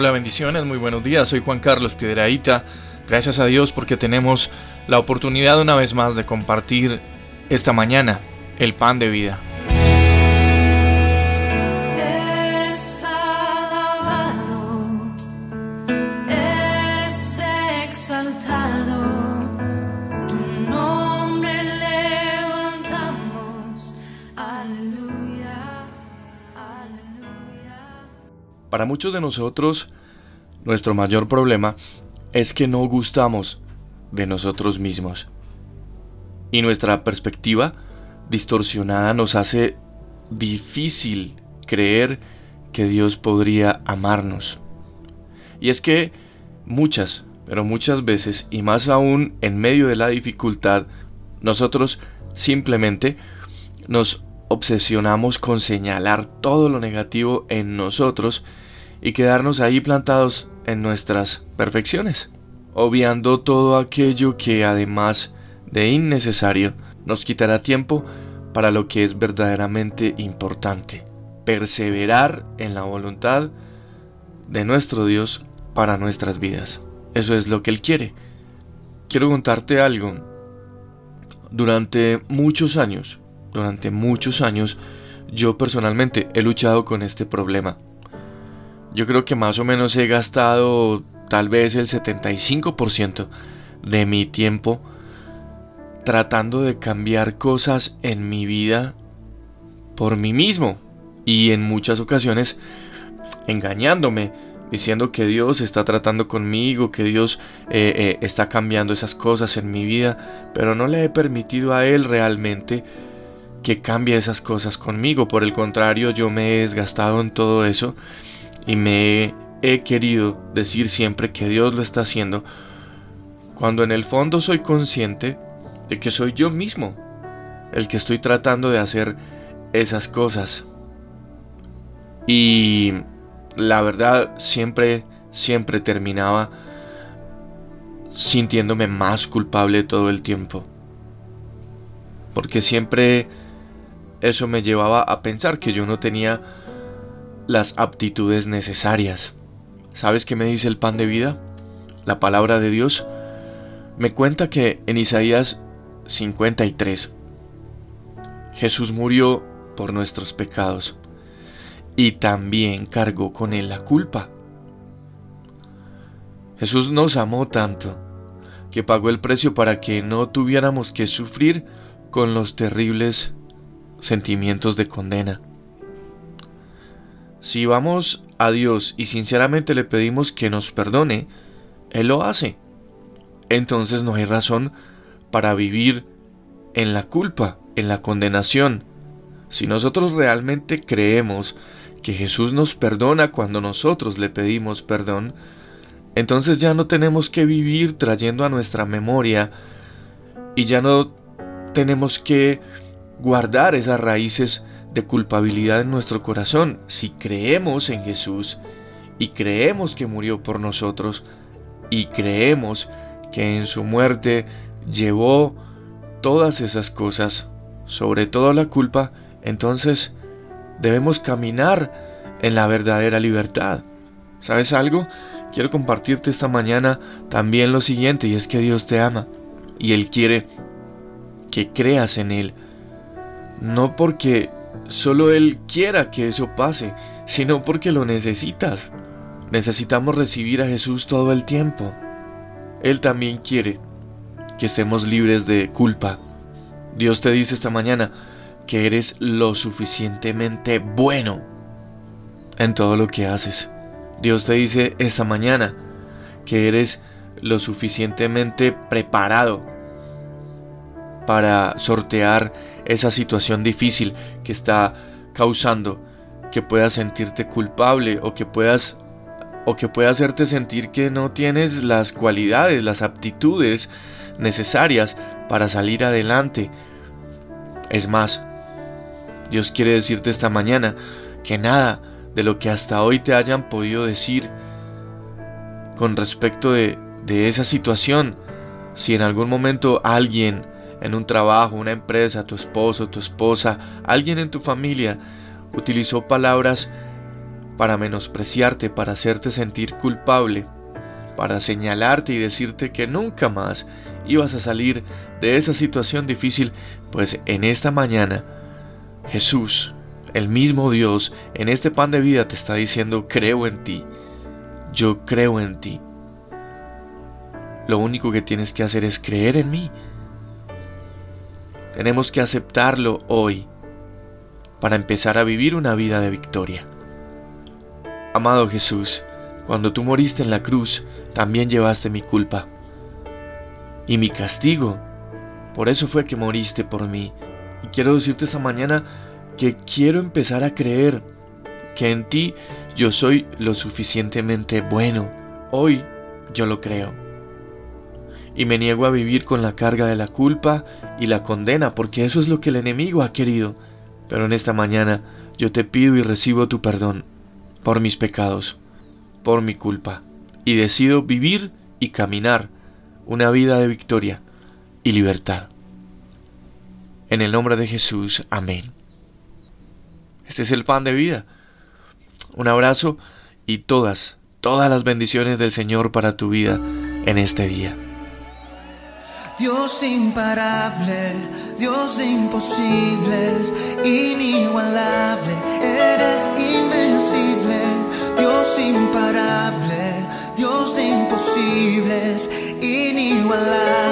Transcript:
Hola, bendiciones, muy buenos días. Soy Juan Carlos Piedraíta. Gracias a Dios porque tenemos la oportunidad una vez más de compartir esta mañana el pan de vida. Para muchos de nosotros, nuestro mayor problema es que no gustamos de nosotros mismos. Y nuestra perspectiva distorsionada nos hace difícil creer que Dios podría amarnos. Y es que muchas, pero muchas veces, y más aún en medio de la dificultad, nosotros simplemente nos obsesionamos con señalar todo lo negativo en nosotros y quedarnos ahí plantados en nuestras perfecciones, obviando todo aquello que además de innecesario nos quitará tiempo para lo que es verdaderamente importante, perseverar en la voluntad de nuestro Dios para nuestras vidas. Eso es lo que Él quiere. Quiero contarte algo. Durante muchos años, durante muchos años yo personalmente he luchado con este problema. Yo creo que más o menos he gastado tal vez el 75% de mi tiempo tratando de cambiar cosas en mi vida por mí mismo y en muchas ocasiones engañándome, diciendo que Dios está tratando conmigo, que Dios eh, eh, está cambiando esas cosas en mi vida, pero no le he permitido a Él realmente que cambie esas cosas conmigo. Por el contrario, yo me he desgastado en todo eso y me he querido decir siempre que Dios lo está haciendo, cuando en el fondo soy consciente de que soy yo mismo el que estoy tratando de hacer esas cosas. Y la verdad siempre, siempre terminaba sintiéndome más culpable todo el tiempo. Porque siempre eso me llevaba a pensar que yo no tenía las aptitudes necesarias. ¿Sabes qué me dice el pan de vida? La palabra de Dios me cuenta que en Isaías 53 Jesús murió por nuestros pecados y también cargó con él la culpa. Jesús nos amó tanto que pagó el precio para que no tuviéramos que sufrir con los terribles sentimientos de condena. Si vamos a Dios y sinceramente le pedimos que nos perdone, Él lo hace. Entonces no hay razón para vivir en la culpa, en la condenación. Si nosotros realmente creemos que Jesús nos perdona cuando nosotros le pedimos perdón, entonces ya no tenemos que vivir trayendo a nuestra memoria y ya no tenemos que guardar esas raíces de culpabilidad en nuestro corazón. Si creemos en Jesús y creemos que murió por nosotros y creemos que en su muerte llevó todas esas cosas, sobre todo la culpa, entonces debemos caminar en la verdadera libertad. ¿Sabes algo? Quiero compartirte esta mañana también lo siguiente, y es que Dios te ama, y Él quiere que creas en Él, no porque solo Él quiera que eso pase, sino porque lo necesitas. Necesitamos recibir a Jesús todo el tiempo. Él también quiere que estemos libres de culpa. Dios te dice esta mañana que eres lo suficientemente bueno en todo lo que haces. Dios te dice esta mañana que eres lo suficientemente preparado para sortear esa situación difícil que está causando que puedas sentirte culpable o que puedas o que pueda hacerte sentir que no tienes las cualidades, las aptitudes necesarias para salir adelante. Es más, Dios quiere decirte esta mañana que nada de lo que hasta hoy te hayan podido decir con respecto de, de esa situación, si en algún momento alguien en un trabajo, una empresa, tu esposo, tu esposa, alguien en tu familia utilizó palabras para menospreciarte, para hacerte sentir culpable, para señalarte y decirte que nunca más ibas a salir de esa situación difícil, pues en esta mañana Jesús, el mismo Dios, en este pan de vida te está diciendo, creo en ti, yo creo en ti. Lo único que tienes que hacer es creer en mí. Tenemos que aceptarlo hoy para empezar a vivir una vida de victoria. Amado Jesús, cuando tú moriste en la cruz, también llevaste mi culpa y mi castigo. Por eso fue que moriste por mí. Y quiero decirte esta mañana que quiero empezar a creer que en ti yo soy lo suficientemente bueno. Hoy yo lo creo. Y me niego a vivir con la carga de la culpa y la condena, porque eso es lo que el enemigo ha querido. Pero en esta mañana yo te pido y recibo tu perdón por mis pecados, por mi culpa, y decido vivir y caminar una vida de victoria y libertad. En el nombre de Jesús, amén. Este es el pan de vida. Un abrazo y todas, todas las bendiciones del Señor para tu vida en este día. Dios imparable, Dios de imposibles, inigualable, eres invencible, Dios imparable, Dios de imposibles, inigualable